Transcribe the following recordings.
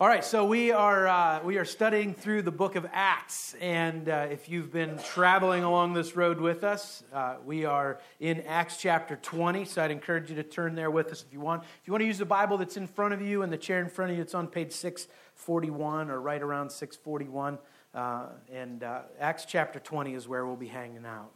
All right, so we are uh, we are studying through the book of Acts, and uh, if you've been traveling along this road with us, uh, we are in Acts chapter 20. So I'd encourage you to turn there with us if you want. If you want to use the Bible that's in front of you and the chair in front of you, it's on page 641 or right around 641. Uh, and uh, Acts chapter 20 is where we'll be hanging out.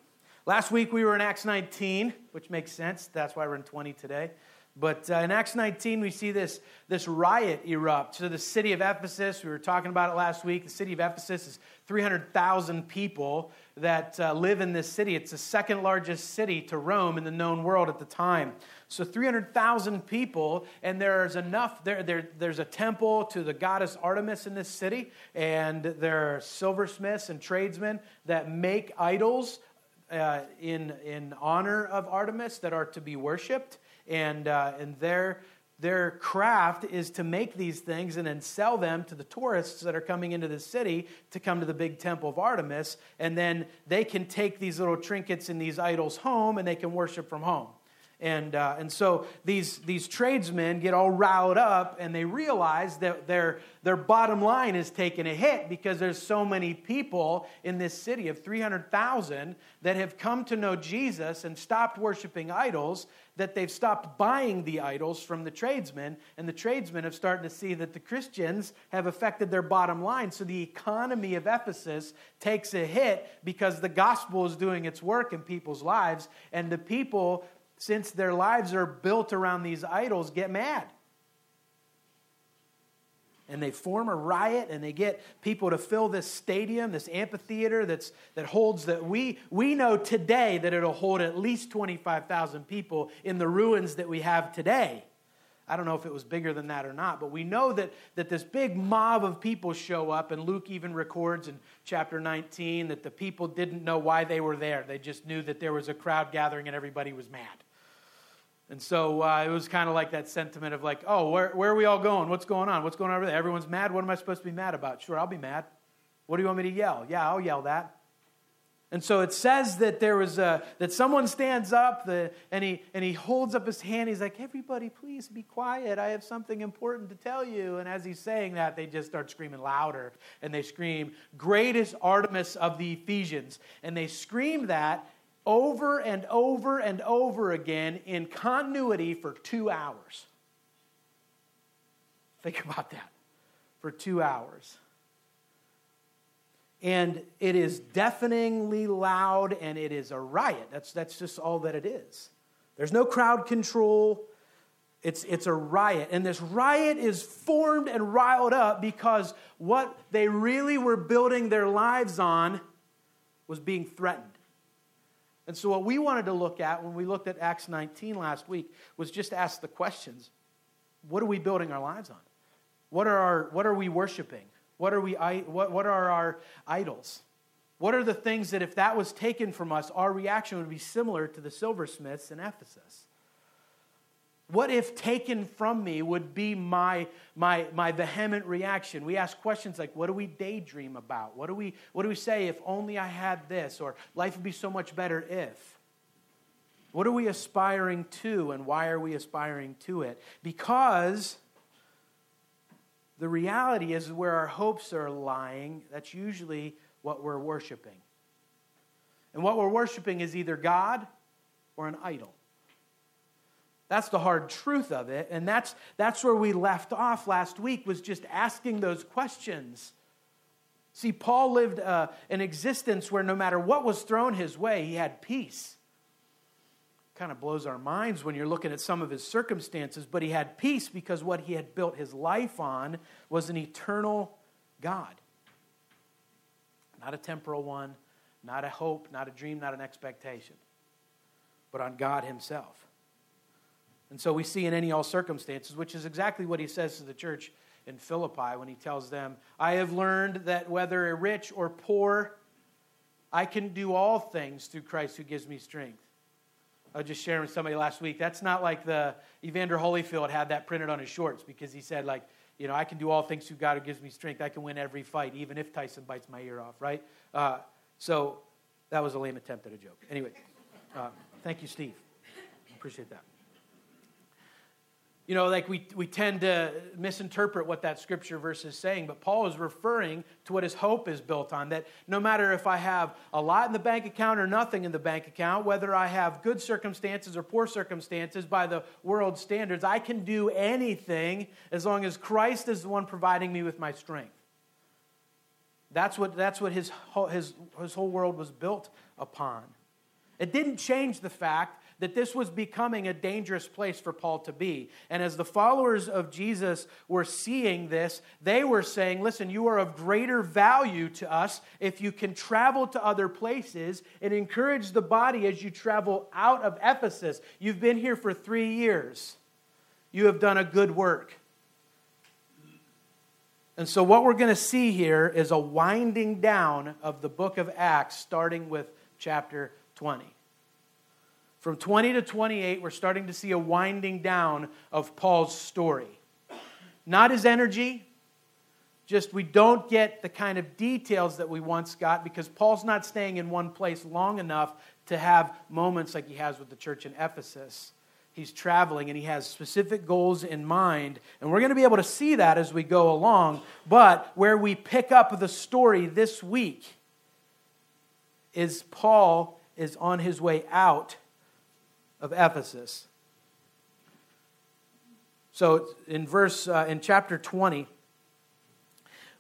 Last week we were in Acts 19, which makes sense. That's why we're in 20 today. But uh, in Acts 19, we see this, this riot erupt. So, the city of Ephesus, we were talking about it last week. The city of Ephesus is 300,000 people that uh, live in this city. It's the second largest city to Rome in the known world at the time. So, 300,000 people, and there's enough, there, there, there's a temple to the goddess Artemis in this city, and there are silversmiths and tradesmen that make idols uh, in, in honor of Artemis that are to be worshiped and, uh, and their, their craft is to make these things and then sell them to the tourists that are coming into the city to come to the big temple of Artemis. And then they can take these little trinkets and these idols home and they can worship from home. And, uh, and so these, these tradesmen get all riled up and they realize that their, their bottom line is taking a hit because there's so many people in this city of 300,000 that have come to know Jesus and stopped worshiping idols that they've stopped buying the idols from the tradesmen, and the tradesmen have started to see that the Christians have affected their bottom line. So the economy of Ephesus takes a hit because the gospel is doing its work in people's lives, and the people since their lives are built around these idols, get mad. And they form a riot and they get people to fill this stadium, this amphitheater that's, that holds that we, we know today that it'll hold at least 25,000 people in the ruins that we have today. I don't know if it was bigger than that or not, but we know that, that this big mob of people show up, and Luke even records in chapter 19 that the people didn't know why they were there. They just knew that there was a crowd gathering and everybody was mad. And so uh, it was kind of like that sentiment of like, oh, where, where are we all going? What's going on? What's going on over there? Everyone's mad. What am I supposed to be mad about? Sure, I'll be mad. What do you want me to yell? Yeah, I'll yell that. And so it says that there was a, that someone stands up the, and, he, and he holds up his hand. He's like, everybody, please be quiet. I have something important to tell you. And as he's saying that, they just start screaming louder. And they scream, greatest Artemis of the Ephesians. And they scream that over and over and over again in continuity for two hours. Think about that. For two hours and it is deafeningly loud and it is a riot. That's, that's just all that it is. There's no crowd control. It's, it's a riot. And this riot is formed and riled up because what they really were building their lives on was being threatened. And so, what we wanted to look at when we looked at Acts 19 last week was just ask the questions what are we building our lives on? What are, our, what are we worshiping? What are, we, what, what are our idols? What are the things that, if that was taken from us, our reaction would be similar to the silversmiths in Ephesus? What if taken from me would be my, my, my vehement reaction? We ask questions like, what do we daydream about? What do, we, what do we say if only I had this? Or life would be so much better if? What are we aspiring to and why are we aspiring to it? Because the reality is where our hopes are lying, that's usually what we're worshiping. And what we're worshiping is either God or an idol. That's the hard truth of it. And that's, that's where we left off last week, was just asking those questions. See, Paul lived uh, an existence where no matter what was thrown his way, he had peace kind of blows our minds when you're looking at some of his circumstances, but he had peace because what he had built his life on was an eternal God. Not a temporal one, not a hope, not a dream, not an expectation, but on God himself. And so we see in any all circumstances, which is exactly what he says to the church in Philippi when he tells them, I have learned that whether rich or poor, I can do all things through Christ who gives me strength. I was just sharing with somebody last week. That's not like the Evander Holyfield had that printed on his shorts because he said, like, you know, I can do all things through God who gives me strength. I can win every fight, even if Tyson bites my ear off, right? Uh, so that was a lame attempt at a joke. Anyway, uh, thank you, Steve. Appreciate that. You know, like we, we tend to misinterpret what that scripture verse is saying, but Paul is referring to what his hope is built on. That no matter if I have a lot in the bank account or nothing in the bank account, whether I have good circumstances or poor circumstances by the world's standards, I can do anything as long as Christ is the one providing me with my strength. That's what, that's what his, his, his whole world was built upon. It didn't change the fact that this was becoming a dangerous place for Paul to be. And as the followers of Jesus were seeing this, they were saying, Listen, you are of greater value to us if you can travel to other places and encourage the body as you travel out of Ephesus. You've been here for three years, you have done a good work. And so, what we're going to see here is a winding down of the book of Acts, starting with chapter 20. From 20 to 28, we're starting to see a winding down of Paul's story. Not his energy, just we don't get the kind of details that we once got because Paul's not staying in one place long enough to have moments like he has with the church in Ephesus. He's traveling and he has specific goals in mind. And we're going to be able to see that as we go along. But where we pick up the story this week is Paul is on his way out of Ephesus. So in verse uh, in chapter 20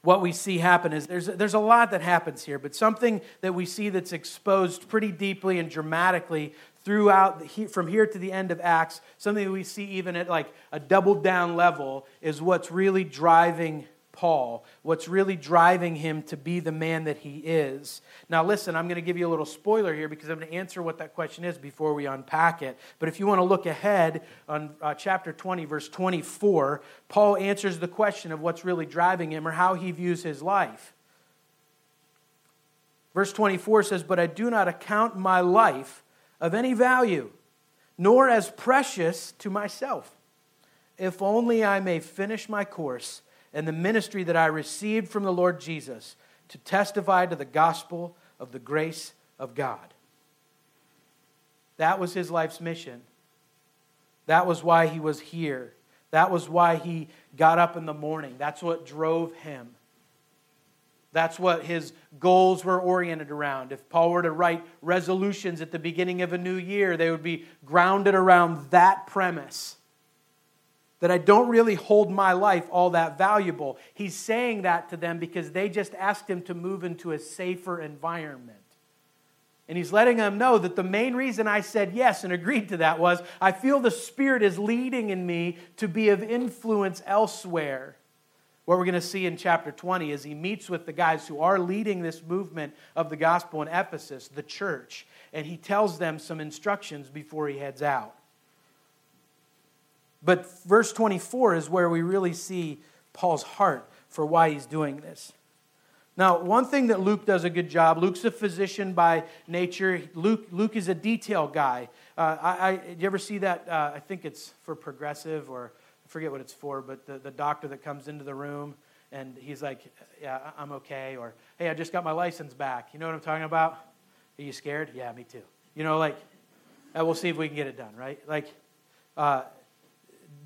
what we see happen is there's, there's a lot that happens here, but something that we see that's exposed pretty deeply and dramatically throughout the, from here to the end of Acts, something we see even at like a double down level, is what's really driving Paul, what's really driving him to be the man that he is. Now, listen, I'm going to give you a little spoiler here because I'm going to answer what that question is before we unpack it. But if you want to look ahead on uh, chapter 20, verse 24, Paul answers the question of what's really driving him or how he views his life. Verse 24 says, But I do not account my life of any value, nor as precious to myself, if only I may finish my course and the ministry that I received from the Lord Jesus to testify to the gospel of the grace of God. That was his life's mission. That was why he was here. That was why he got up in the morning. That's what drove him. That's what his goals were oriented around. If Paul were to write resolutions at the beginning of a new year, they would be grounded around that premise that I don't really hold my life all that valuable. He's saying that to them because they just asked him to move into a safer environment. And he's letting them know that the main reason I said yes and agreed to that was I feel the Spirit is leading in me to be of influence elsewhere. What we're going to see in chapter 20 is he meets with the guys who are leading this movement of the gospel in Ephesus, the church, and he tells them some instructions before he heads out. But verse 24 is where we really see Paul's heart for why he's doing this. Now, one thing that Luke does a good job, Luke's a physician by nature. Luke, Luke is a detail guy. Uh, I, I, you ever see that? Uh, I think it's for progressive, or I forget what it's for, but the, the doctor that comes into the room and he's like, Yeah, I'm okay. Or, Hey, I just got my license back. You know what I'm talking about? Are you scared? Yeah, me too. You know, like, uh, we'll see if we can get it done, right? Like, uh,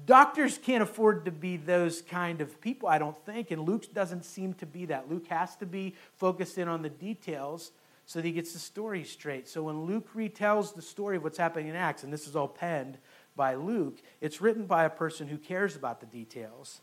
Doctors can't afford to be those kind of people, I don't think, and Luke doesn't seem to be that. Luke has to be focused in on the details so that he gets the story straight. So when Luke retells the story of what's happening in Acts, and this is all penned by Luke, it's written by a person who cares about the details.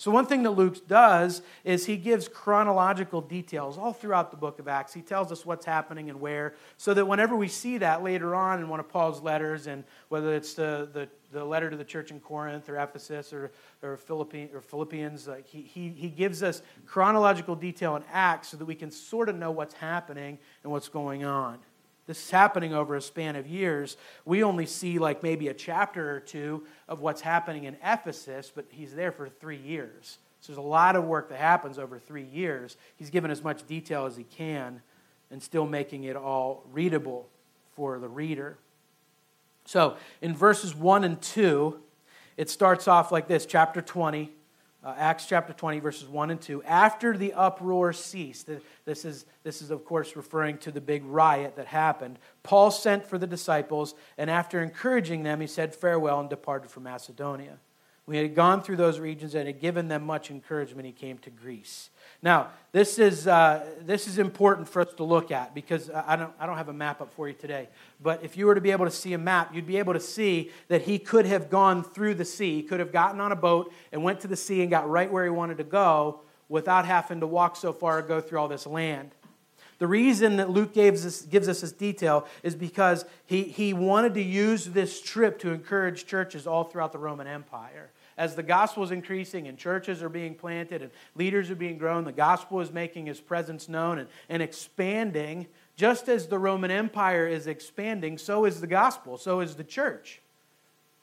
So, one thing that Luke does is he gives chronological details all throughout the book of Acts. He tells us what's happening and where, so that whenever we see that later on in one of Paul's letters, and whether it's the, the, the letter to the church in Corinth or Ephesus or, or, or Philippians, like he, he, he gives us chronological detail in Acts so that we can sort of know what's happening and what's going on. This is happening over a span of years. We only see like maybe a chapter or two of what's happening in Ephesus, but he's there for three years. So there's a lot of work that happens over three years. He's given as much detail as he can and still making it all readable for the reader. So in verses 1 and 2, it starts off like this chapter 20 uh, Acts chapter 20, verses 1 and 2. After the uproar ceased, this is, this is, of course, referring to the big riot that happened. Paul sent for the disciples, and after encouraging them, he said farewell and departed for Macedonia. He had gone through those regions and had given them much encouragement, he came to Greece. Now, this is, uh, this is important for us to look at because I don't, I don't have a map up for you today. But if you were to be able to see a map, you'd be able to see that he could have gone through the sea. He could have gotten on a boat and went to the sea and got right where he wanted to go without having to walk so far or go through all this land. The reason that Luke gives us, gives us this detail is because he, he wanted to use this trip to encourage churches all throughout the Roman Empire. As the gospel is increasing and churches are being planted and leaders are being grown, the gospel is making his presence known and, and expanding. Just as the Roman Empire is expanding, so is the gospel, so is the church.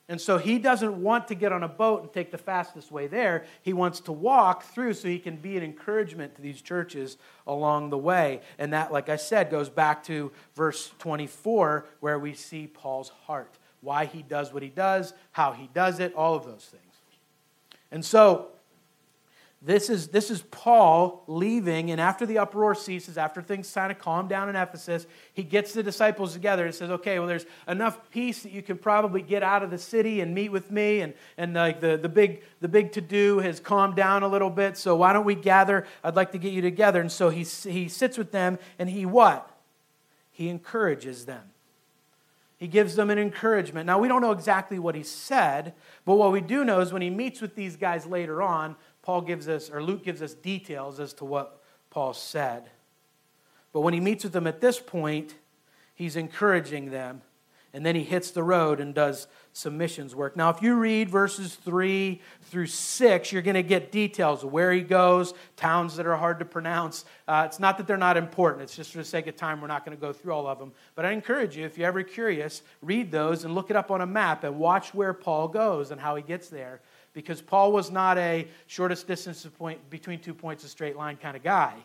And so he doesn't want to get on a boat and take the fastest way there. He wants to walk through so he can be an encouragement to these churches along the way. And that, like I said, goes back to verse 24, where we see Paul's heart why he does what he does, how he does it, all of those things. And so this is, this is Paul leaving, and after the uproar ceases, after things kind of calm down in Ephesus, he gets the disciples together and says, Okay, well, there's enough peace that you can probably get out of the city and meet with me, and, and like the, the big, the big to do has calmed down a little bit, so why don't we gather? I'd like to get you together. And so he, he sits with them, and he what? He encourages them. He gives them an encouragement. Now, we don't know exactly what he said, but what we do know is when he meets with these guys later on, Paul gives us, or Luke gives us details as to what Paul said. But when he meets with them at this point, he's encouraging them. And then he hits the road and does some missions work. Now, if you read verses 3 through 6, you're going to get details of where he goes, towns that are hard to pronounce. Uh, it's not that they're not important, it's just for the sake of time, we're not going to go through all of them. But I encourage you, if you're ever curious, read those and look it up on a map and watch where Paul goes and how he gets there because Paul was not a shortest distance point, between two points, a straight line kind of guy.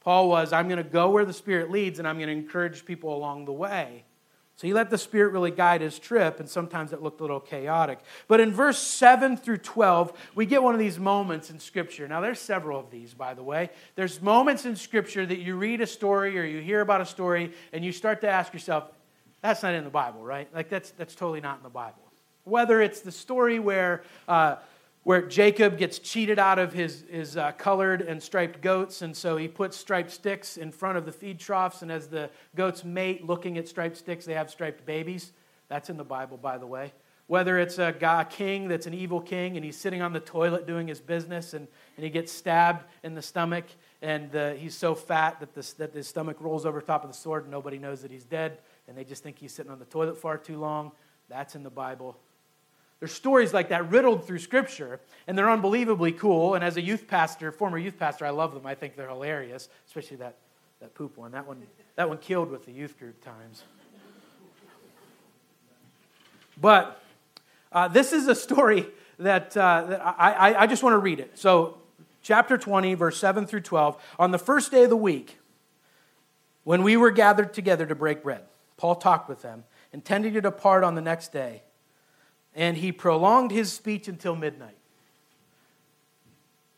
Paul was, I'm going to go where the Spirit leads and I'm going to encourage people along the way. So he let the Spirit really guide his trip, and sometimes it looked a little chaotic. But in verse 7 through 12, we get one of these moments in Scripture. Now, there's several of these, by the way. There's moments in Scripture that you read a story or you hear about a story, and you start to ask yourself, that's not in the Bible, right? Like, that's, that's totally not in the Bible. Whether it's the story where, uh, where Jacob gets cheated out of his, his uh, colored and striped goats, and so he puts striped sticks in front of the feed troughs, and as the goats mate looking at striped sticks, they have striped babies. That's in the Bible, by the way. Whether it's a guy, king that's an evil king and he's sitting on the toilet doing his business and, and he gets stabbed in the stomach and he's so fat that, the, that his stomach rolls over top of the sword and nobody knows that he's dead and they just think he's sitting on the toilet far too long. That's in the Bible. There's stories like that riddled through Scripture, and they're unbelievably cool. And as a youth pastor, former youth pastor, I love them. I think they're hilarious, especially that, that poop one. That one, that one killed with the youth group times. But uh, this is a story that, uh, that I, I, I just want to read it. So, chapter 20, verse 7 through 12. On the first day of the week, when we were gathered together to break bread, Paul talked with them, intending to depart on the next day and he prolonged his speech until midnight.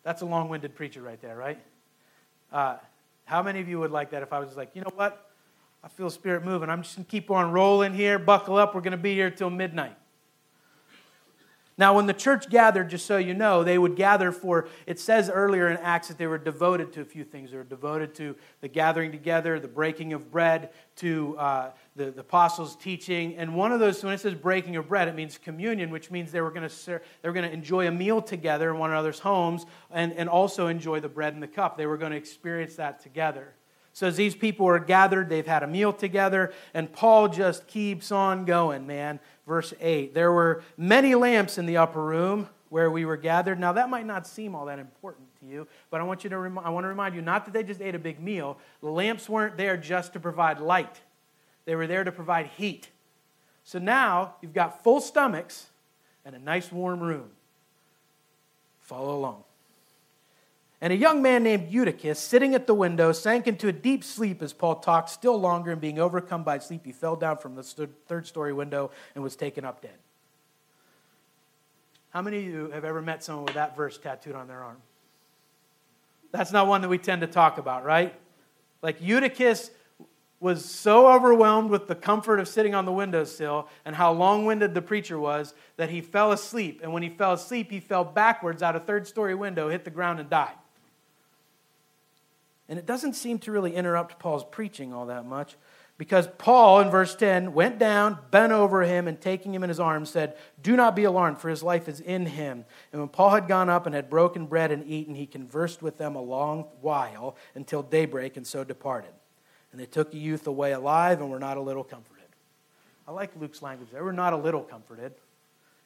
That's a long winded preacher right there, right? Uh, how many of you would like that if I was like, you know what? I feel spirit moving. I'm just going to keep on rolling here. Buckle up. We're going to be here till midnight. Now, when the church gathered, just so you know, they would gather for, it says earlier in Acts that they were devoted to a few things. They were devoted to the gathering together, the breaking of bread, to uh, the, the apostles' teaching. And one of those, when it says breaking of bread, it means communion, which means they were going to, they were going to enjoy a meal together in one another's homes and, and also enjoy the bread and the cup. They were going to experience that together. So as these people are gathered, they've had a meal together, and Paul just keeps on going, man. Verse 8 There were many lamps in the upper room where we were gathered. Now, that might not seem all that important to you, but I want, you to rem- I want to remind you not that they just ate a big meal. The lamps weren't there just to provide light, they were there to provide heat. So now you've got full stomachs and a nice warm room. Follow along. And a young man named Eutychus, sitting at the window, sank into a deep sleep as Paul talked still longer, and being overcome by sleep, he fell down from the third story window and was taken up dead. How many of you have ever met someone with that verse tattooed on their arm? That's not one that we tend to talk about, right? Like Eutychus was so overwhelmed with the comfort of sitting on the windowsill and how long winded the preacher was that he fell asleep. And when he fell asleep, he fell backwards out a third story window, hit the ground, and died. And it doesn't seem to really interrupt Paul's preaching all that much because Paul, in verse 10, went down, bent over him, and taking him in his arms, said, Do not be alarmed, for his life is in him. And when Paul had gone up and had broken bread and eaten, he conversed with them a long while until daybreak, and so departed. And they took the youth away alive and were not a little comforted. I like Luke's language. They were not a little comforted.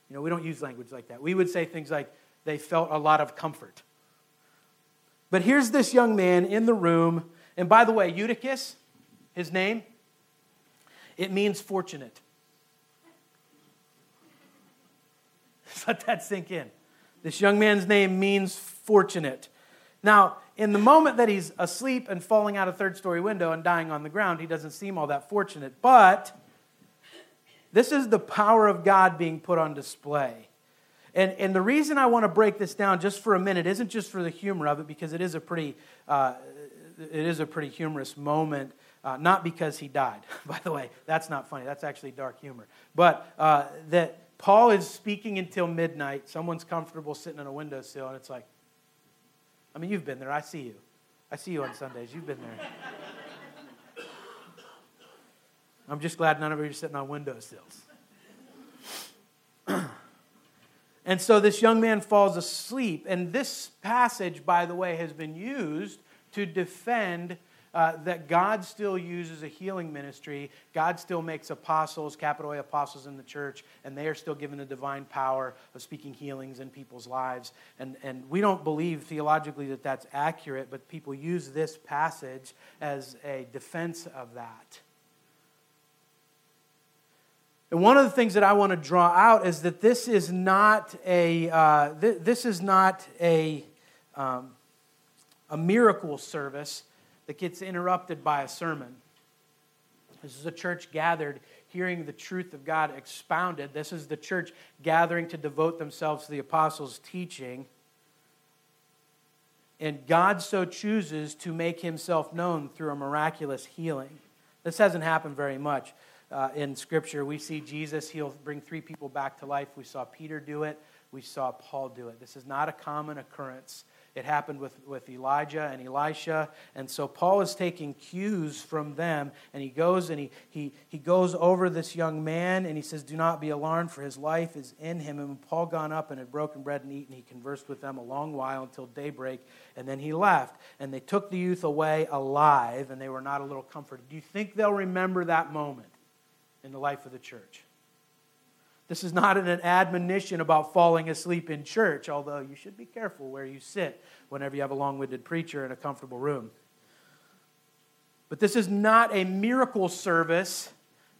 You know, we don't use language like that. We would say things like, they felt a lot of comfort. But here's this young man in the room. And by the way, Eutychus, his name, it means fortunate. Let that sink in. This young man's name means fortunate. Now, in the moment that he's asleep and falling out a third story window and dying on the ground, he doesn't seem all that fortunate. But this is the power of God being put on display. And, and the reason I want to break this down just for a minute isn't just for the humor of it, because it is a pretty, uh, it is a pretty humorous moment. Uh, not because he died, by the way. That's not funny. That's actually dark humor. But uh, that Paul is speaking until midnight. Someone's comfortable sitting on a windowsill, and it's like, I mean, you've been there. I see you. I see you on Sundays. You've been there. I'm just glad none of you are sitting on windowsills. and so this young man falls asleep. And this passage, by the way, has been used to defend uh, that God still uses a healing ministry. God still makes apostles, capital A apostles in the church, and they are still given the divine power of speaking healings in people's lives. And, and we don't believe theologically that that's accurate, but people use this passage as a defense of that. And one of the things that I want to draw out is that this is not a, uh, th- this is not a, um, a miracle service that gets interrupted by a sermon. This is a church gathered hearing the truth of God expounded. This is the church gathering to devote themselves to the apostles' teaching. And God so chooses to make himself known through a miraculous healing. This hasn't happened very much uh, in Scripture. We see Jesus he'll bring three people back to life. We saw Peter do it. We saw Paul do it. This is not a common occurrence. It happened with, with Elijah and Elisha. And so Paul is taking cues from them, and he goes and he, he, he goes over this young man, and he says, Do not be alarmed, for his life is in him. And Paul gone up and had broken bread and eaten, he conversed with them a long while until daybreak, and then he left. And they took the youth away alive, and they were not a little comforted. Do you think they'll remember that moment in the life of the church? This is not an admonition about falling asleep in church, although you should be careful where you sit whenever you have a long winded preacher in a comfortable room. But this is not a miracle service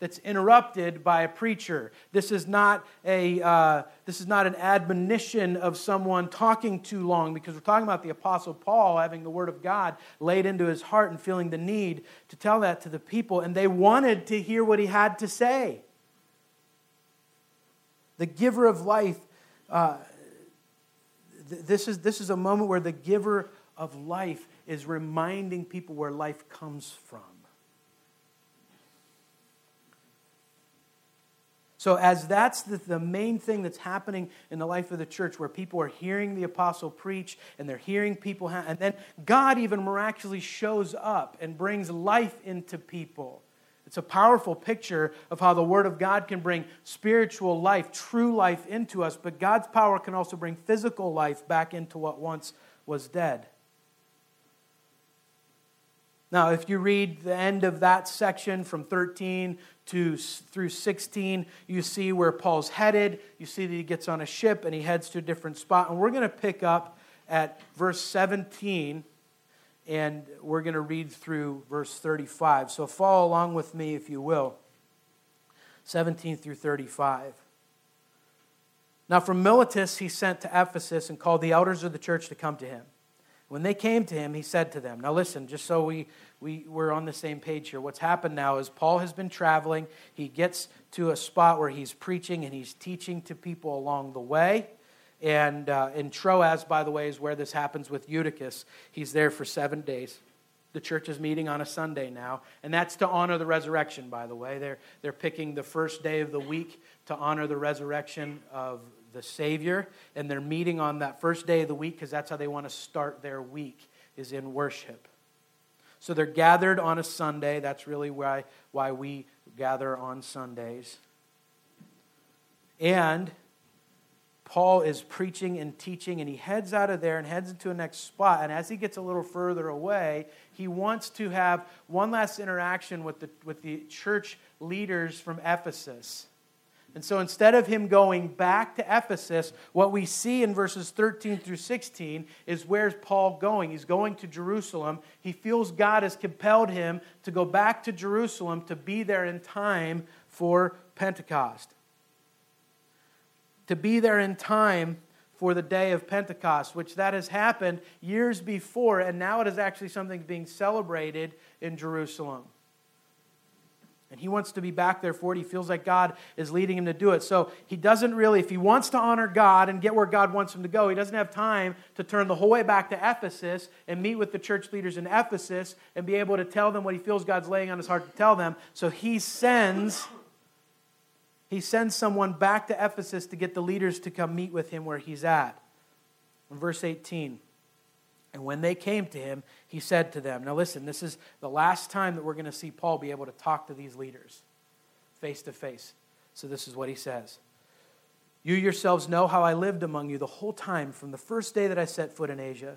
that's interrupted by a preacher. This is not a uh, this is not an admonition of someone talking too long because we're talking about the apostle Paul having the word of God laid into his heart and feeling the need to tell that to the people and they wanted to hear what he had to say the giver of life. Uh, th- this, is, this is a moment where the giver of life is reminding people where life comes from. So, as that's the, the, main thing that's happening in the life of the church, where people are hearing the apostle preach and they're hearing people, ha- and then God even miraculously shows up and brings life into people. It's a powerful picture of how the Word of God can bring spiritual life, true life into us, but God's power can also bring physical life back into what once was dead. Now, if you read the end of that section from 13 to through 16, you see where Paul's headed. You see that he gets on a ship and he heads to a different spot. And we're going to pick up at verse 17 and we're going to read through verse 35. So follow along with me, if you will. 17 through 35. Now, from Miletus, he sent to Ephesus and called the elders of the church to come to him. When they came to him, he said to them, Now listen, just so we, we, we're on the same page here, what's happened now is Paul has been traveling. He gets to a spot where he's preaching and he's teaching to people along the way. And uh, in Troas, by the way, is where this happens with Eutychus. He's there for seven days. the church is meeting on a Sunday now, and that's to honor the resurrection, by the way. They're, they're picking the first day of the week to honor the resurrection of the Savior, and they're meeting on that first day of the week because that's how they want to start their week, is in worship. So they're gathered on a Sunday. That's really why, why we gather on Sundays. And Paul is preaching and teaching, and he heads out of there and heads into a next spot. And as he gets a little further away, he wants to have one last interaction with the, with the church leaders from Ephesus. And so instead of him going back to Ephesus, what we see in verses 13 through 16 is where's Paul going? He's going to Jerusalem. He feels God has compelled him to go back to Jerusalem to be there in time for Pentecost to be there in time for the day of Pentecost, which that has happened years before, and now it is actually something being celebrated in Jerusalem. And he wants to be back there for it. He feels like God is leading him to do it. So he doesn't really, if he wants to honor God and get where God wants him to go, he doesn't have time to turn the whole way back to Ephesus and meet with the church leaders in Ephesus and be able to tell them what he feels God's laying on his heart to tell them. So he sends he sends someone back to Ephesus to get the leaders to come meet with him where he's at. In verse 18, and when they came to him, he said to them, Now listen, this is the last time that we're going to see Paul be able to talk to these leaders face to face. So this is what he says You yourselves know how I lived among you the whole time from the first day that I set foot in Asia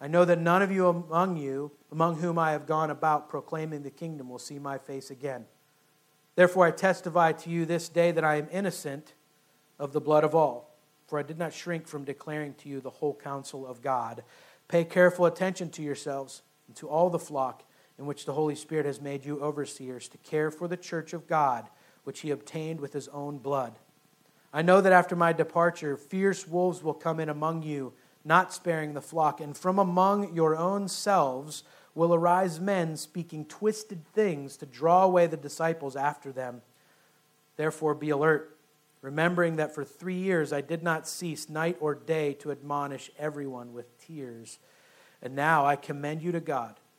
I know that none of you among you, among whom I have gone about proclaiming the kingdom, will see my face again. Therefore, I testify to you this day that I am innocent of the blood of all, for I did not shrink from declaring to you the whole counsel of God. Pay careful attention to yourselves and to all the flock in which the Holy Spirit has made you overseers to care for the church of God, which he obtained with his own blood. I know that after my departure, fierce wolves will come in among you not sparing the flock. And from among your own selves will arise men speaking twisted things to draw away the disciples after them. Therefore, be alert, remembering that for three years I did not cease night or day to admonish everyone with tears. And now I commend you to God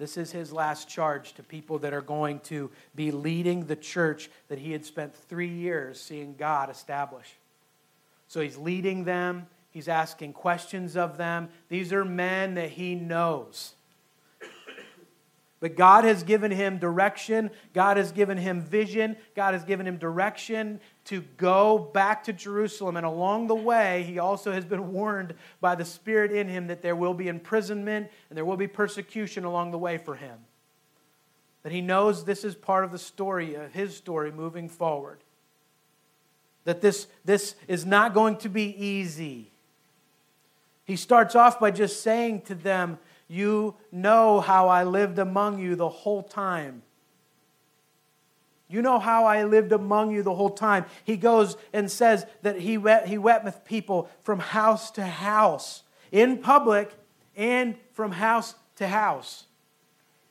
This is his last charge to people that are going to be leading the church that he had spent three years seeing God establish. So he's leading them, he's asking questions of them. These are men that he knows. But God has given him direction. God has given him vision. God has given him direction to go back to Jerusalem. And along the way, he also has been warned by the Spirit in him that there will be imprisonment and there will be persecution along the way for him. That he knows this is part of the story, of his story moving forward. That this, this is not going to be easy. He starts off by just saying to them, you know how I lived among you the whole time. You know how I lived among you the whole time. He goes and says that he went, he went with people from house to house, in public and from house to house.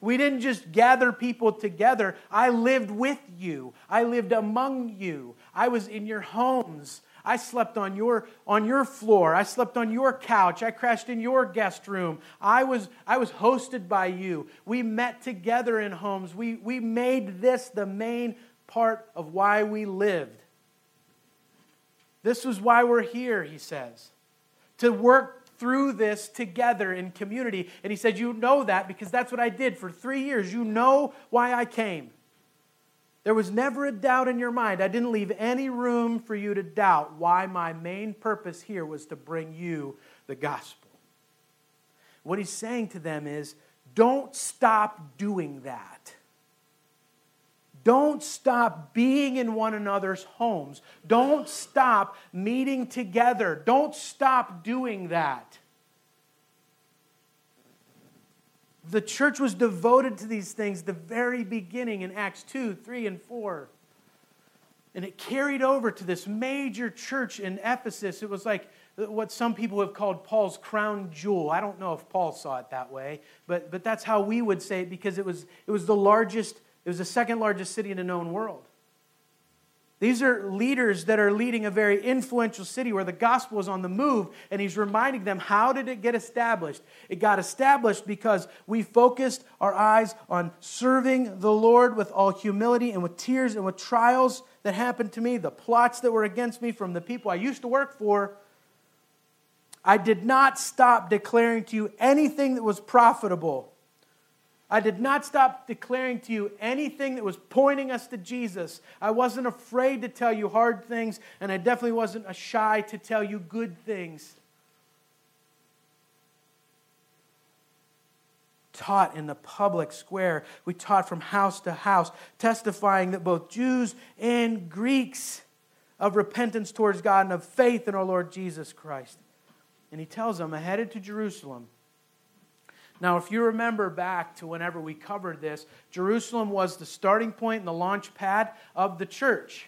We didn't just gather people together. I lived with you. I lived among you. I was in your homes. I slept on your, on your floor. I slept on your couch. I crashed in your guest room. I was, I was hosted by you. We met together in homes. We, we made this the main part of why we lived. This was why we're here, he says, to work through this together in community. And he said, You know that because that's what I did for three years. You know why I came. There was never a doubt in your mind. I didn't leave any room for you to doubt why my main purpose here was to bring you the gospel. What he's saying to them is don't stop doing that. Don't stop being in one another's homes. Don't stop meeting together. Don't stop doing that. The church was devoted to these things the very beginning in Acts 2, 3, and 4. And it carried over to this major church in Ephesus. It was like what some people have called Paul's crown jewel. I don't know if Paul saw it that way, but, but that's how we would say it because it was, it was the largest, it was the second largest city in the known world. These are leaders that are leading a very influential city where the gospel is on the move, and he's reminding them how did it get established? It got established because we focused our eyes on serving the Lord with all humility and with tears and with trials that happened to me, the plots that were against me from the people I used to work for. I did not stop declaring to you anything that was profitable I did not stop declaring to you anything that was pointing us to Jesus. I wasn't afraid to tell you hard things, and I definitely wasn't shy to tell you good things. Taught in the public square. We taught from house to house, testifying that both Jews and Greeks of repentance towards God and of faith in our Lord Jesus Christ. And he tells them, I headed to Jerusalem now, if you remember back to whenever we covered this, Jerusalem was the starting point and the launch pad of the church.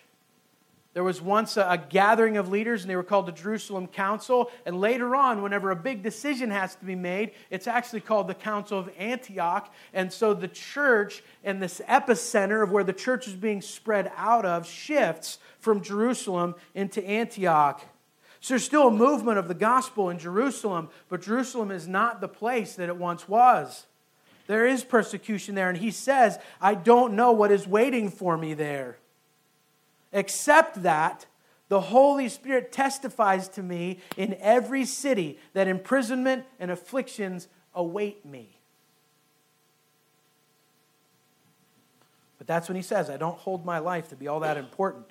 There was once a, a, gathering of leaders, and they were called the Jerusalem Council. And later on, whenever a big decision has to be made, it's actually called the Council of Antioch. And so the church and this epicenter of where the church is being spread out of shifts from Jerusalem into Antioch. So there's still a movement of the gospel in Jerusalem, but Jerusalem is not the place that it once was. There is persecution there, and he says, I don't know what is waiting for me there. Except that the Holy Spirit testifies to me in every city that imprisonment and afflictions await me. But that's when he says, I don't hold my life to be all that important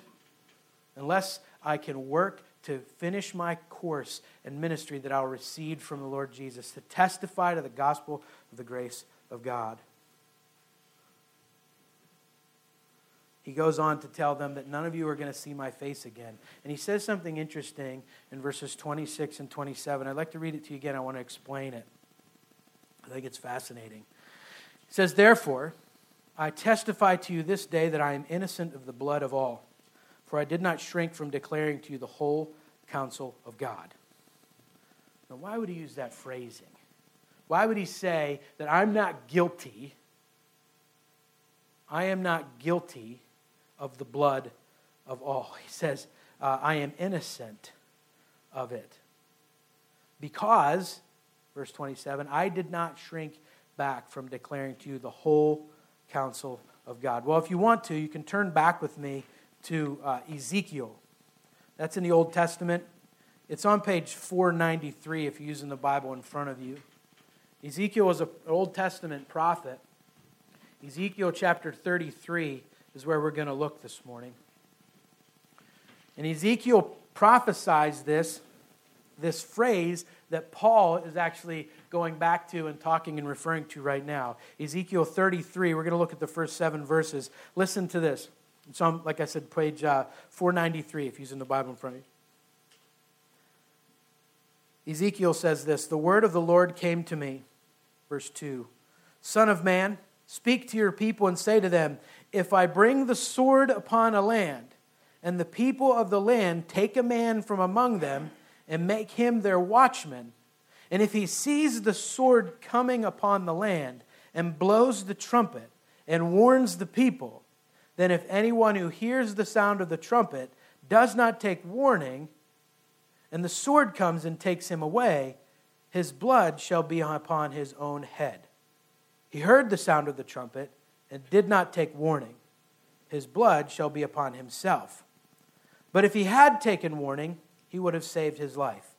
unless I can work to finish my course and ministry that I'll receive from the Lord Jesus, to testify to the gospel of the grace of God. He goes on to tell them that none of you are going to see my face again. And he says something interesting in verses 26 and 27. I'd like to read it to you again. I want to explain it. I think it's fascinating. He says, Therefore, I testify to you this day that I am innocent of the blood of all. For I did not shrink from declaring to you the whole counsel of God. Now, why would he use that phrasing? Why would he say that I'm not guilty? I am not guilty of the blood of all. He says, uh, I am innocent of it. Because, verse 27, I did not shrink back from declaring to you the whole counsel of God. Well, if you want to, you can turn back with me to uh, Ezekiel. That's in the Old Testament. It's on page 493 if you're using the Bible in front of you. Ezekiel was an Old Testament prophet. Ezekiel chapter 33 is where we're going to look this morning. And Ezekiel prophesies this, this phrase that Paul is actually going back to and talking and referring to right now. Ezekiel 33, we're going to look at the first seven verses. Listen to this. It's on, like I said, page uh, 493 if you're using the Bible in front of you. Ezekiel says this The word of the Lord came to me, verse 2 Son of man, speak to your people and say to them, If I bring the sword upon a land, and the people of the land take a man from among them and make him their watchman, and if he sees the sword coming upon the land and blows the trumpet and warns the people, then if anyone who hears the sound of the trumpet does not take warning, and the sword comes and takes him away, his blood shall be upon his own head. He heard the sound of the trumpet and did not take warning. His blood shall be upon himself. But if he had taken warning, he would have saved his life.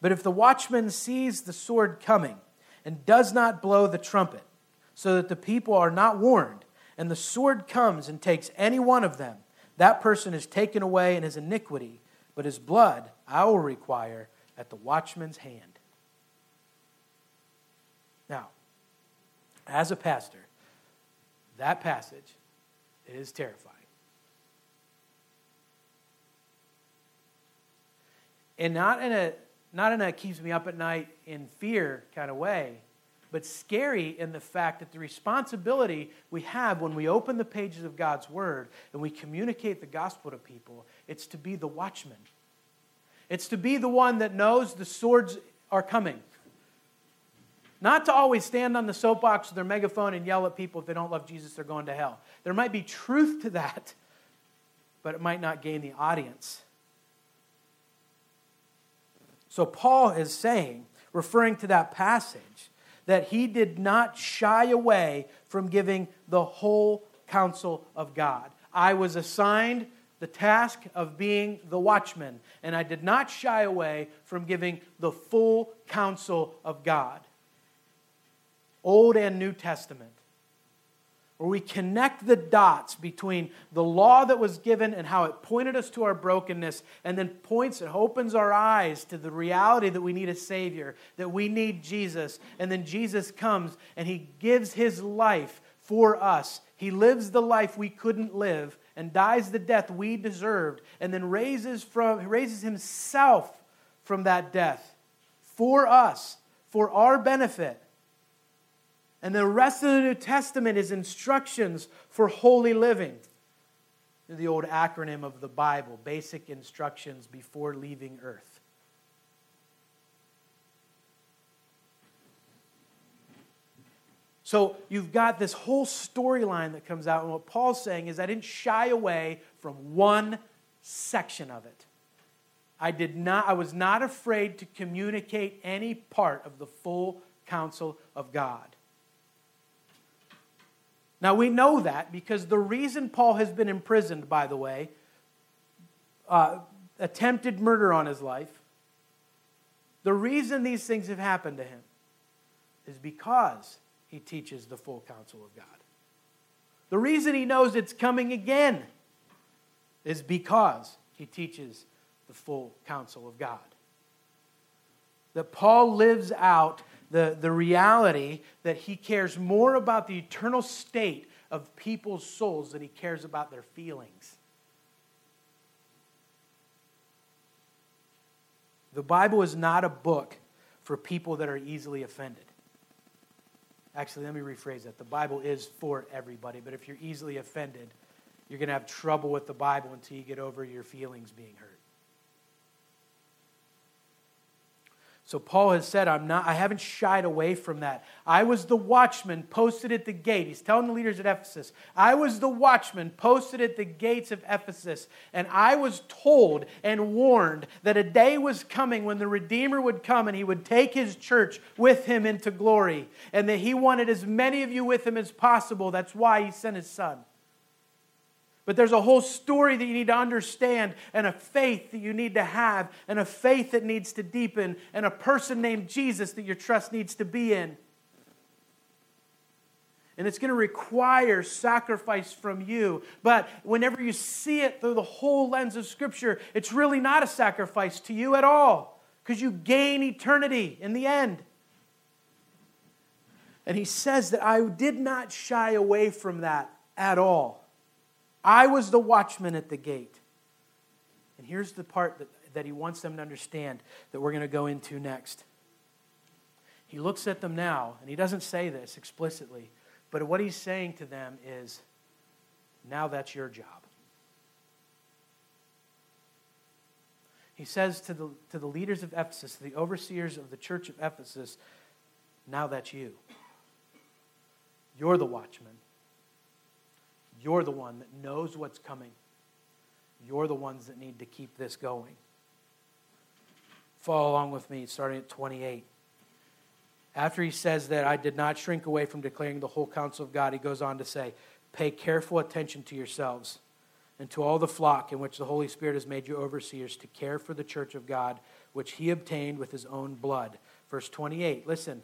But if the watchman sees the sword coming and does not blow the trumpet, so that the people are not warned, and the sword comes and takes any one of them, that person is taken away in his iniquity, but his blood I will require at the watchman's hand. Now, as a pastor, that passage is terrifying. And not in a not in a keeps me up at night in fear kind of way, but scary in the fact that the responsibility we have when we open the pages of God's Word and we communicate the gospel to people, it's to be the watchman. It's to be the one that knows the swords are coming. Not to always stand on the soapbox with their megaphone and yell at people if they don't love Jesus, they're going to hell. There might be truth to that, but it might not gain the audience. So, Paul is saying, referring to that passage, that he did not shy away from giving the whole counsel of God. I was assigned the task of being the watchman, and I did not shy away from giving the full counsel of God. Old and New Testament where we connect the dots between the law that was given and how it pointed us to our brokenness, and then points and opens our eyes to the reality that we need a Savior, that we need Jesus. And then Jesus comes and He gives His life for us. He lives the life we couldn't live and dies the death we deserved, and then raises, from, raises Himself from that death for us, for our benefit. And the rest of the New Testament is instructions for holy living. The old acronym of the Bible, basic instructions before leaving earth. So you've got this whole storyline that comes out, and what Paul's saying is, I didn't shy away from one section of it. I did not, I was not afraid to communicate any part of the full counsel of God. Now, we know that because the reason Paul has been imprisoned, by the way, uh, attempted murder on his life, the reason these things have happened to him is because he teaches the full counsel of God. The reason he knows it's coming again is because he teaches the full counsel of God. That Paul lives out the, the reality that he cares more about the eternal state of people's souls than he cares about their feelings. The Bible is not a book for people that are easily offended. Actually, let me rephrase that. The Bible is for everybody, but if you're easily offended, you're going to have trouble with the Bible until you get over your feelings being hurt. So Paul has said, I'm not, I haven't shied away from that. I was the watchman posted at the gate. He's telling the leaders at Ephesus, I was the watchman posted at the gates of Ephesus, and I was told and warned that a day was coming when the Redeemer would come and he would take his church with him into glory, and that he wanted as many of you with him as possible. That's why he sent his son. But there's a whole story that you need to understand, and a faith that you need to have, and a faith that needs to deepen, and a person named Jesus that your trust needs to be in. And it's going to require sacrifice from you. But whenever you see it through the whole lens of Scripture, it's really not a sacrifice to you at all, because you gain eternity in the end. And he says that I did not shy away from that at all. I was the watchman at the gate. And here's the part that, that he wants them to understand that we're going to go into next. He looks at them now, and he doesn't say this explicitly, but what he's saying to them is now that's your job. He says to the, to the leaders of Ephesus, the overseers of the church of Ephesus, now that's you. You're the watchman. You're the one that knows what's coming. You're the ones that need to keep this going. Follow along with me, starting at 28. After he says that I did not shrink away from declaring the whole counsel of God, he goes on to say, Pay careful attention to yourselves and to all the flock in which the Holy Spirit has made you overseers to care for the church of God, which he obtained with his own blood. Verse 28. Listen,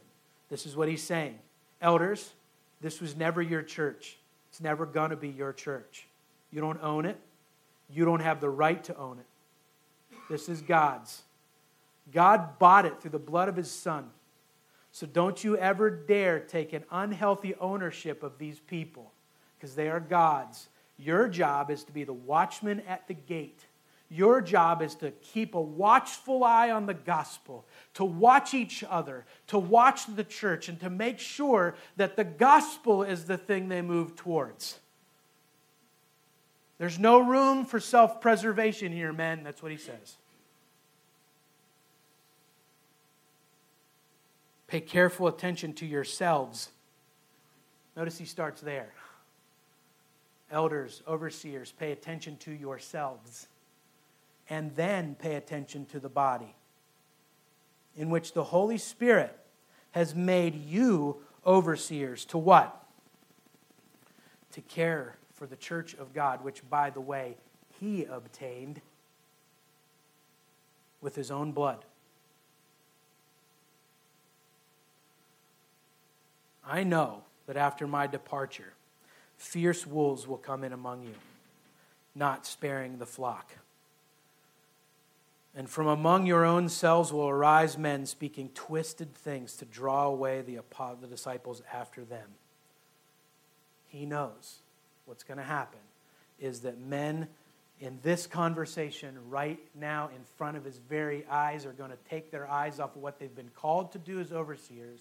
this is what he's saying. Elders, this was never your church. It's never going to be your church. You don't own it, you don't have the right to own it. This is God's. God bought it through the blood of his son. So don't you ever dare take an unhealthy ownership of these people because they are God's. Your job is to be the watchman at the gate. Your job is to keep a watchful eye on the gospel, to watch each other, to watch the church, and to make sure that the gospel is the thing they move towards. There's no room for self preservation here, men. That's what he says. Pay careful attention to yourselves. Notice he starts there. Elders, overseers, pay attention to yourselves. And then pay attention to the body, in which the Holy Spirit has made you overseers. To what? To care for the church of God, which, by the way, he obtained with his own blood. I know that after my departure, fierce wolves will come in among you, not sparing the flock. And from among your own selves will arise men speaking twisted things to draw away the, the disciples after them. He knows what's going to happen is that men in this conversation right now in front of his very eyes are going to take their eyes off of what they've been called to do as overseers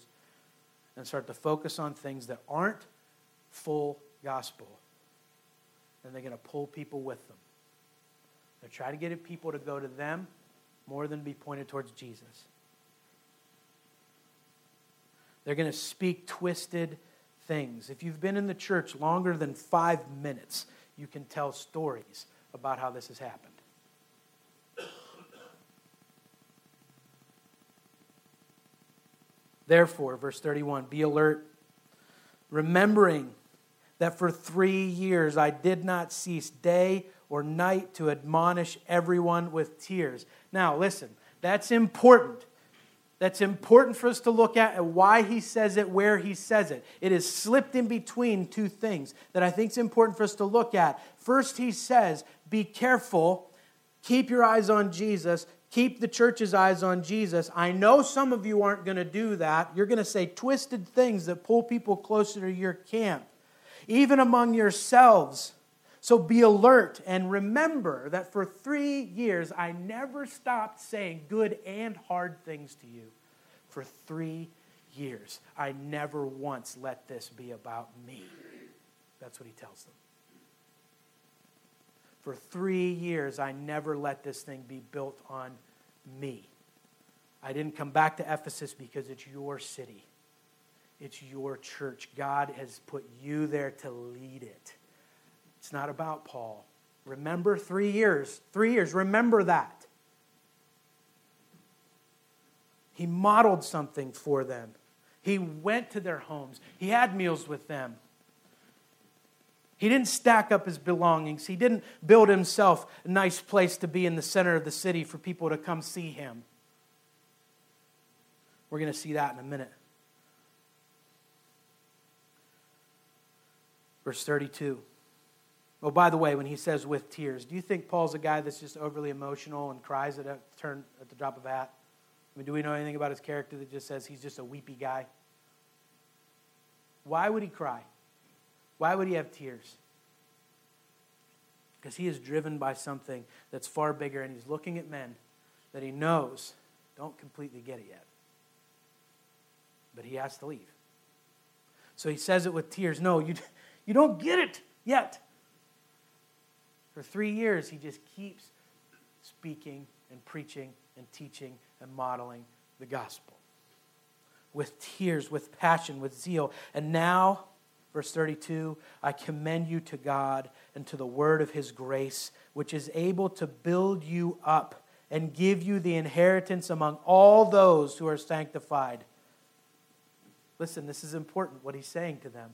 and start to focus on things that aren't full gospel. And they're going to pull people with them. They're trying to get people to go to them more than be pointed towards Jesus. They're going to speak twisted things. If you've been in the church longer than five minutes, you can tell stories about how this has happened. Therefore, verse 31 be alert, remembering that for three years I did not cease day or night to admonish everyone with tears. Now, listen, that's important. That's important for us to look at and why he says it, where he says it. It is slipped in between two things that I think is important for us to look at. First, he says, Be careful, keep your eyes on Jesus, keep the church's eyes on Jesus. I know some of you aren't going to do that. You're going to say twisted things that pull people closer to your camp, even among yourselves. So be alert and remember that for three years I never stopped saying good and hard things to you. For three years, I never once let this be about me. That's what he tells them. For three years, I never let this thing be built on me. I didn't come back to Ephesus because it's your city, it's your church. God has put you there to lead it. It's not about Paul. Remember three years. Three years. Remember that. He modeled something for them. He went to their homes. He had meals with them. He didn't stack up his belongings. He didn't build himself a nice place to be in the center of the city for people to come see him. We're going to see that in a minute. Verse 32. Oh, by the way, when he says with tears, do you think Paul's a guy that's just overly emotional and cries at a turn at the drop of a hat? I mean, do we know anything about his character that just says he's just a weepy guy? Why would he cry? Why would he have tears? Because he is driven by something that's far bigger, and he's looking at men that he knows don't completely get it yet. But he has to leave. So he says it with tears. No, you, you don't get it yet. For three years, he just keeps speaking and preaching and teaching and modeling the gospel with tears, with passion, with zeal. And now, verse 32 I commend you to God and to the word of his grace, which is able to build you up and give you the inheritance among all those who are sanctified. Listen, this is important what he's saying to them.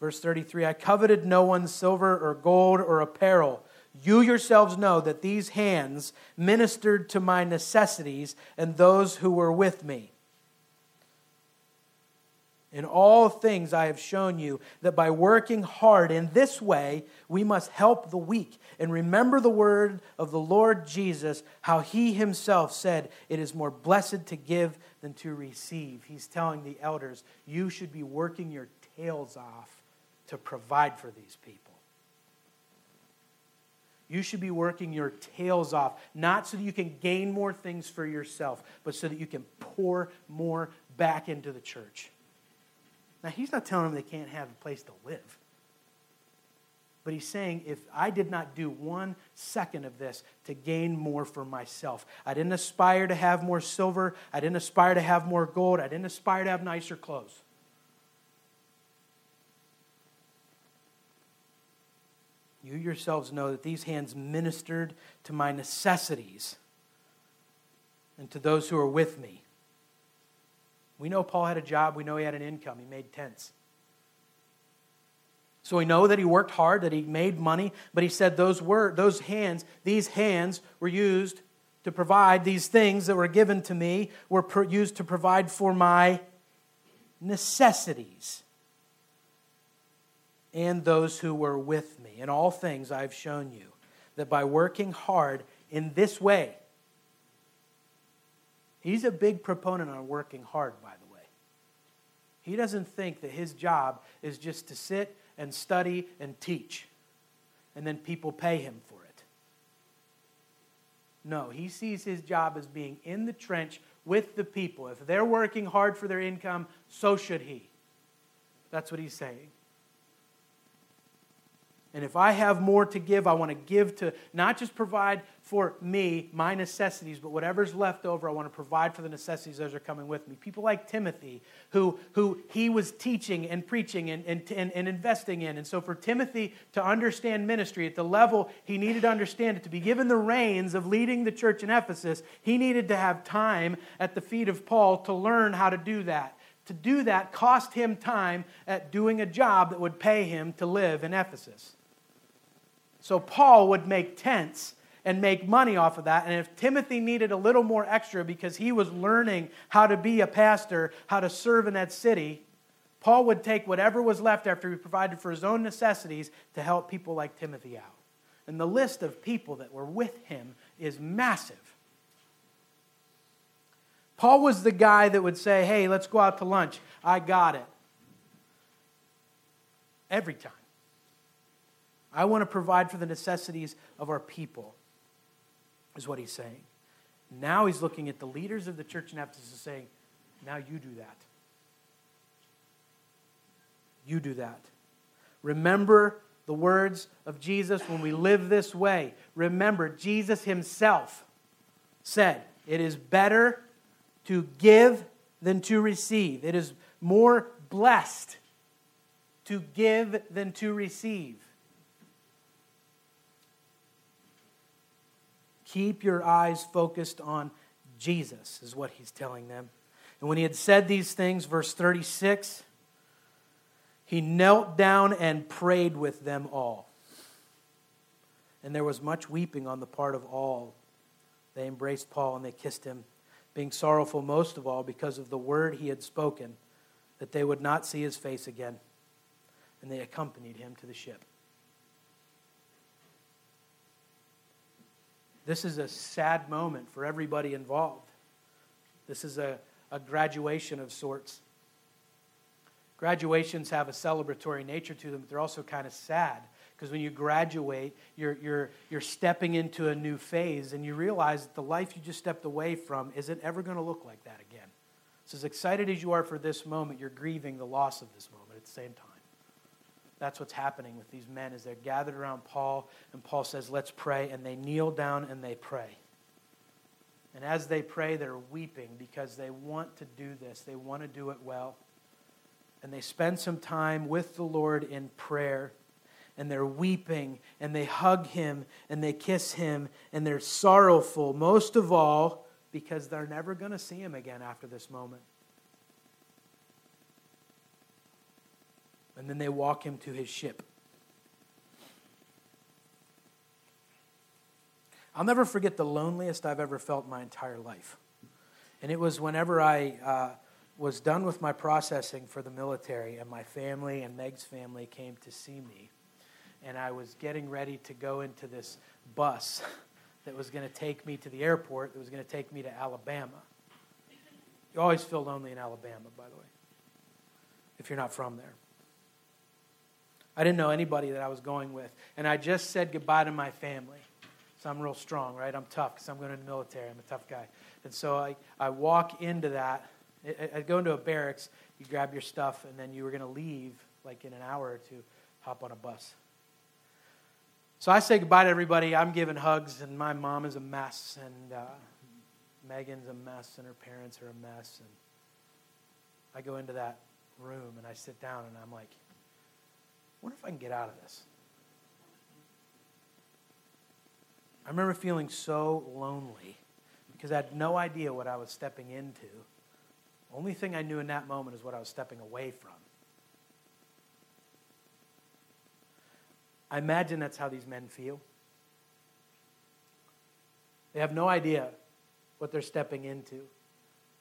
Verse 33 I coveted no one's silver or gold or apparel. You yourselves know that these hands ministered to my necessities and those who were with me. In all things, I have shown you that by working hard in this way, we must help the weak. And remember the word of the Lord Jesus, how he himself said, It is more blessed to give than to receive. He's telling the elders, You should be working your tails off to provide for these people. You should be working your tails off, not so that you can gain more things for yourself, but so that you can pour more back into the church. Now, he's not telling them they can't have a place to live. But he's saying, if I did not do one second of this to gain more for myself, I didn't aspire to have more silver, I didn't aspire to have more gold, I didn't aspire to have nicer clothes. You yourselves know that these hands ministered to my necessities and to those who are with me. We know Paul had a job. We know he had an income. He made tents. So we know that he worked hard, that he made money, but he said those were those hands, these hands were used to provide these things that were given to me were used to provide for my necessities and those who were with me. In all things I've shown you that by working hard in this way, He's a big proponent on working hard, by the way. He doesn't think that his job is just to sit and study and teach, and then people pay him for it. No, he sees his job as being in the trench with the people. If they're working hard for their income, so should he. That's what he's saying. And if I have more to give, I want to give to not just provide for me, my necessities, but whatever's left over, I want to provide for the necessities those are coming with me. People like Timothy, who, who he was teaching and preaching and, and, and, and investing in. And so for Timothy to understand ministry at the level he needed to understand it, to be given the reins of leading the church in Ephesus, he needed to have time at the feet of Paul to learn how to do that. To do that cost him time at doing a job that would pay him to live in Ephesus. So Paul would make tents and make money off of that. And if Timothy needed a little more extra because he was learning how to be a pastor, how to serve in that city, Paul would take whatever was left after he provided for his own necessities to help people like Timothy out. And the list of people that were with him is massive. Paul was the guy that would say, Hey, let's go out to lunch. I got it. Every time. I want to provide for the necessities of our people, is what he's saying. Now he's looking at the leaders of the church in Ephesus and saying, Now you do that. You do that. Remember the words of Jesus when we live this way. Remember, Jesus himself said, It is better to give than to receive. It is more blessed to give than to receive. Keep your eyes focused on Jesus, is what he's telling them. And when he had said these things, verse 36, he knelt down and prayed with them all. And there was much weeping on the part of all. They embraced Paul and they kissed him, being sorrowful most of all because of the word he had spoken, that they would not see his face again. And they accompanied him to the ship. This is a sad moment for everybody involved. This is a, a graduation of sorts. Graduations have a celebratory nature to them, but they're also kind of sad because when you graduate, you're, you're, you're stepping into a new phase and you realize that the life you just stepped away from isn't ever going to look like that again. So, as excited as you are for this moment, you're grieving the loss of this moment at the same time. That's what's happening with these men as they're gathered around Paul, and Paul says, Let's pray. And they kneel down and they pray. And as they pray, they're weeping because they want to do this, they want to do it well. And they spend some time with the Lord in prayer. and they're weeping and they hug him and they kiss him and they're sorrowful, most of all because they're never going to see him again after this moment. And then they walk him to his ship. I'll never forget the loneliest I've ever felt my entire life. And it was whenever I uh, was done with my processing for the military, and my family and Meg's family came to see me. And I was getting ready to go into this bus that was going to take me to the airport, that was going to take me to Alabama. You always feel lonely in Alabama, by the way, if you're not from there. I didn't know anybody that I was going with. And I just said goodbye to my family. So I'm real strong, right? I'm tough because I'm going to the military. I'm a tough guy. And so I, I walk into that. I, I go into a barracks, you grab your stuff, and then you were going to leave like in an hour or two, hop on a bus. So I say goodbye to everybody. I'm giving hugs, and my mom is a mess, and uh, Megan's a mess, and her parents are a mess. And I go into that room and I sit down, and I'm like, wonder if I can get out of this. I remember feeling so lonely because I had no idea what I was stepping into. Only thing I knew in that moment is what I was stepping away from. I imagine that's how these men feel. They have no idea what they're stepping into.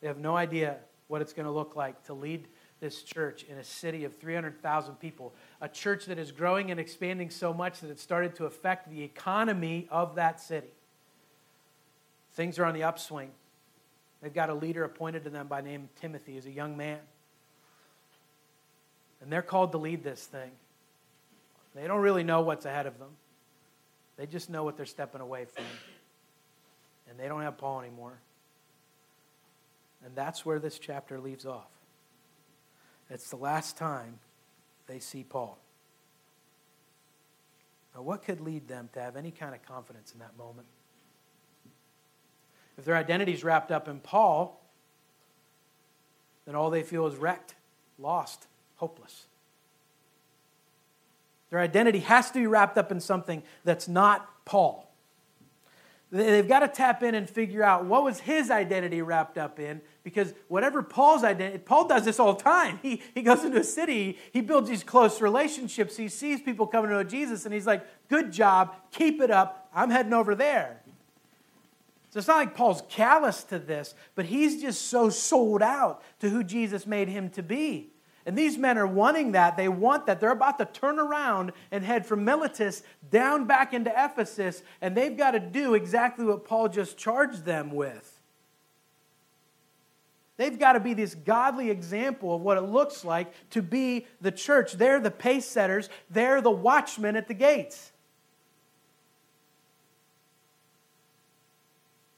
They have no idea what it's going to look like to lead this church in a city of 300,000 people, a church that is growing and expanding so much that it started to affect the economy of that city. Things are on the upswing. They've got a leader appointed to them by name Timothy, who's a young man. And they're called to lead this thing. They don't really know what's ahead of them. They just know what they're stepping away from. And they don't have Paul anymore. And that's where this chapter leaves off. It's the last time they see Paul. Now, what could lead them to have any kind of confidence in that moment? If their identity is wrapped up in Paul, then all they feel is wrecked, lost, hopeless. Their identity has to be wrapped up in something that's not Paul. They've got to tap in and figure out what was his identity wrapped up in, because whatever Paul's identity, Paul does this all the time. He, he goes into a city, he builds these close relationships, he sees people coming to know Jesus, and he's like, Good job, keep it up, I'm heading over there. So it's not like Paul's callous to this, but he's just so sold out to who Jesus made him to be. And these men are wanting that. They want that. They're about to turn around and head from Miletus down back into Ephesus, and they've got to do exactly what Paul just charged them with. They've got to be this godly example of what it looks like to be the church. They're the pace setters, they're the watchmen at the gates.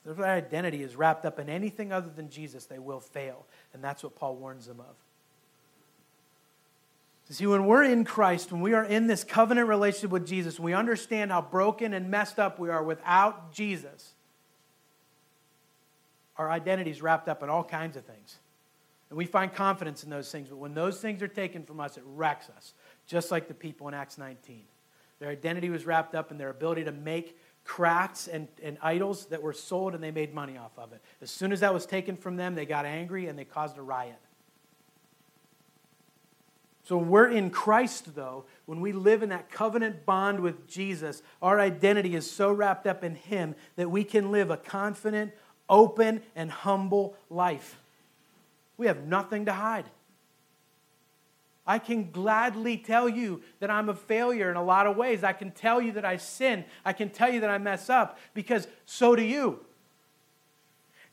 If their identity is wrapped up in anything other than Jesus, they will fail. And that's what Paul warns them of. See, when we're in Christ, when we are in this covenant relationship with Jesus, we understand how broken and messed up we are without Jesus, our identity is wrapped up in all kinds of things. And we find confidence in those things. But when those things are taken from us, it wrecks us, just like the people in Acts 19. Their identity was wrapped up in their ability to make crafts and, and idols that were sold and they made money off of it. As soon as that was taken from them, they got angry and they caused a riot. So when we're in Christ, though, when we live in that covenant bond with Jesus, our identity is so wrapped up in Him that we can live a confident, open, and humble life. We have nothing to hide. I can gladly tell you that I'm a failure in a lot of ways. I can tell you that I sin. I can tell you that I mess up because so do you.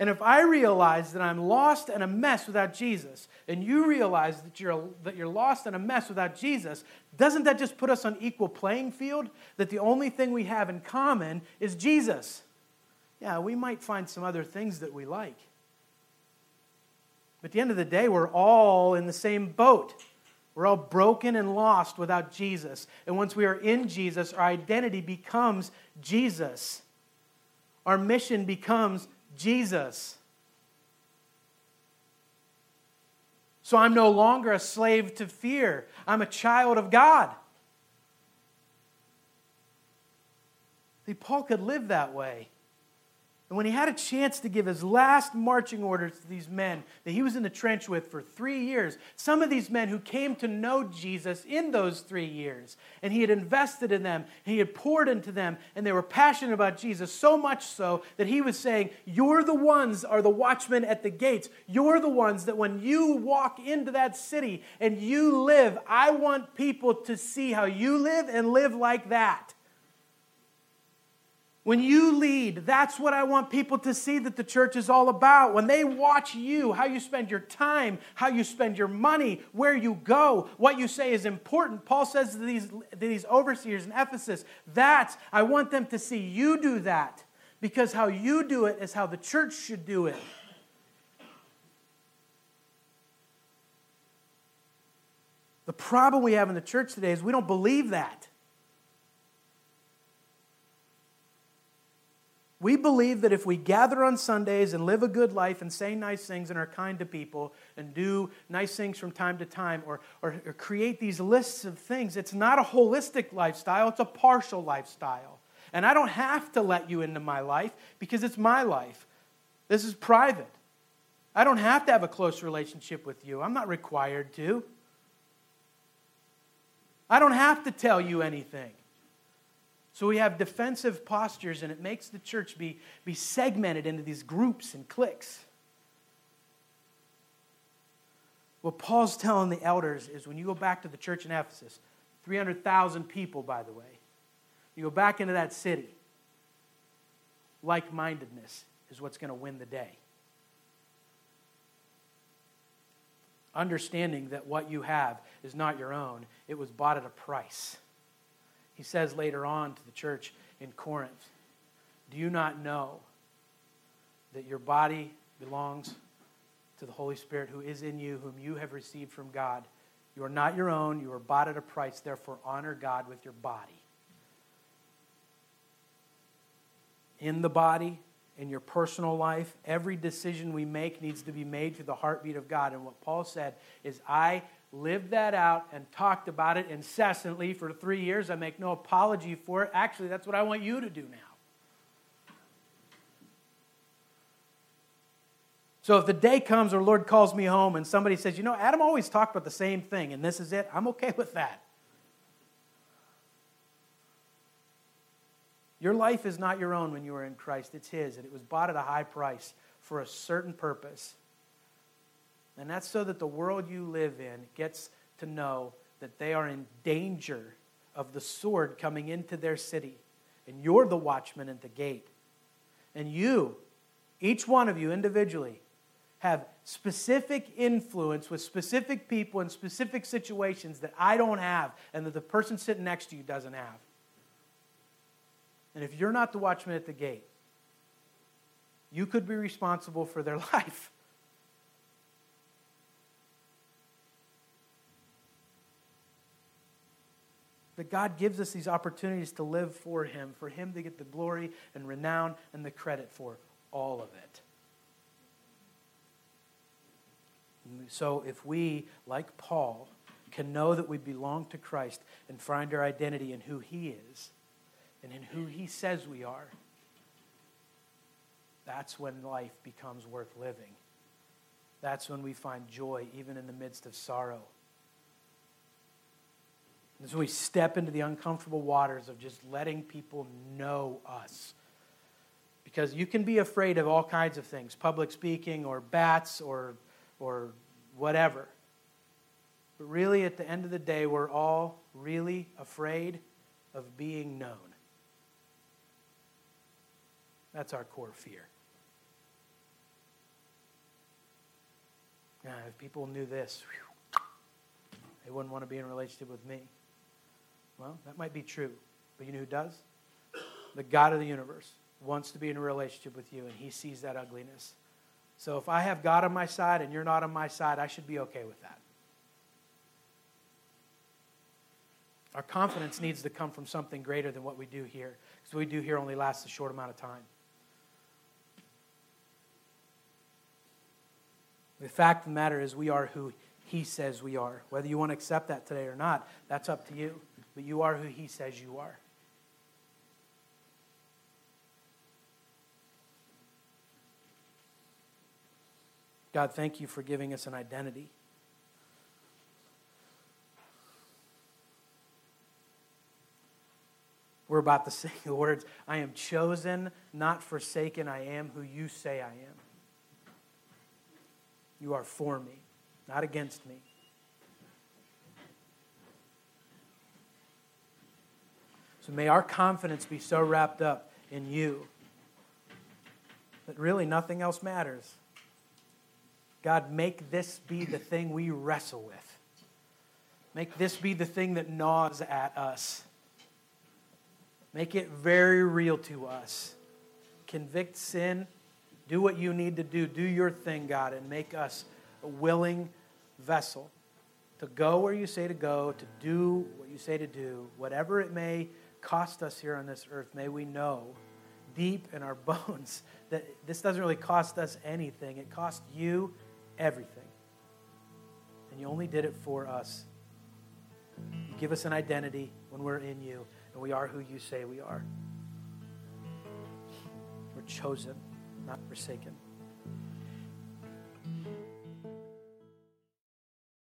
And if I realize that I'm lost and a mess without Jesus, and you realize that you're, that you're lost and a mess without Jesus, doesn't that just put us on equal playing field? That the only thing we have in common is Jesus. Yeah, we might find some other things that we like. But at the end of the day, we're all in the same boat. We're all broken and lost without Jesus. And once we are in Jesus, our identity becomes Jesus. Our mission becomes Jesus. So I'm no longer a slave to fear, I'm a child of God. See, Paul could live that way. And when he had a chance to give his last marching orders to these men that he was in the trench with for three years, some of these men who came to know Jesus in those three years, and he had invested in them, he had poured into them, and they were passionate about Jesus, so much so that he was saying, You're the ones are the watchmen at the gates. You're the ones that when you walk into that city and you live, I want people to see how you live and live like that. When you lead, that's what I want people to see that the church is all about. When they watch you, how you spend your time, how you spend your money, where you go, what you say is important. Paul says to these, to these overseers in Ephesus, that's, I want them to see you do that because how you do it is how the church should do it. The problem we have in the church today is we don't believe that. We believe that if we gather on Sundays and live a good life and say nice things and are kind to people and do nice things from time to time or, or, or, create these lists of things, it's not a holistic lifestyle, it's a partial lifestyle. And I don't have to let you into my life because it's my life. This is private. I don't have to have a close relationship with you, I'm not required to. I don't have to tell you anything. So we have defensive postures, and it makes the church be, be segmented into these groups and cliques. What Paul's telling the elders is when you go back to the church in Ephesus, 300,000 people, by the way, you go back into that city, like mindedness is what's going to win the day. Understanding that what you have is not your own, it was bought at a price. He says later on to the church in Corinth, Do you not know that your body belongs to the Holy Spirit who is in you, whom you have received from God? You are not your own, you are bought at a price, therefore honor God with your body. In the body, in your personal life, every decision we make needs to be made through the heartbeat of God. And what Paul said is, I lived that out and talked about it incessantly for three years. I make no apology for it. Actually, that's what I want you to do now. So if the day comes or Lord calls me home and somebody says, you know, Adam always talked about the same thing and this is it, I'm okay with that. Your life is not your own when you are in Christ, it's His, and it was bought at a high price for a certain purpose. And that's so that the world you live in gets to know that they are in danger of the sword coming into their city. And you're the watchman at the gate. And you, each one of you individually, have specific influence with specific people in specific situations that I don't have and that the person sitting next to you doesn't have. And if you're not the watchman at the gate, you could be responsible for their life. That God gives us these opportunities to live for Him, for Him to get the glory and renown and the credit for all of it. So if we, like Paul, can know that we belong to Christ and find our identity in who He is and in who He says we are, that's when life becomes worth living. That's when we find joy, even in the midst of sorrow. As we step into the uncomfortable waters of just letting people know us. Because you can be afraid of all kinds of things public speaking, or bats, or, or whatever. But really, at the end of the day, we're all really afraid of being known. That's our core fear. Now, if people knew this, whew, they wouldn't want to be in a relationship with me. Well, that might be true. But you know who does? The God of the universe wants to be in a relationship with you, and he sees that ugliness. So if I have God on my side and you're not on my side, I should be okay with that. Our confidence needs to come from something greater than what we do here, because what we do here only lasts a short amount of time. The fact of the matter is, we are who He says we are. Whether you want to accept that today or not, that's up to you but you are who He says you are. God, thank you for giving us an identity. We're about to say the words I am chosen, not forsaken. I am who you say I am. You are for me, not against me. So may our confidence be so wrapped up in you that really nothing else matters. God, make this be the thing we wrestle with. Make this be the thing that gnaws at us. Make it very real to us. Convict sin. Do what you need to do. Do your thing, God, and make us a willing vessel to go where you say to go, to do what you say to do, whatever it may cost us here on this earth. May we know deep in our bones that this doesn't really cost us anything. It cost you everything. And you only did it for us. You give us an identity when we're in you and we are who you say we are. We're chosen, not forsaken.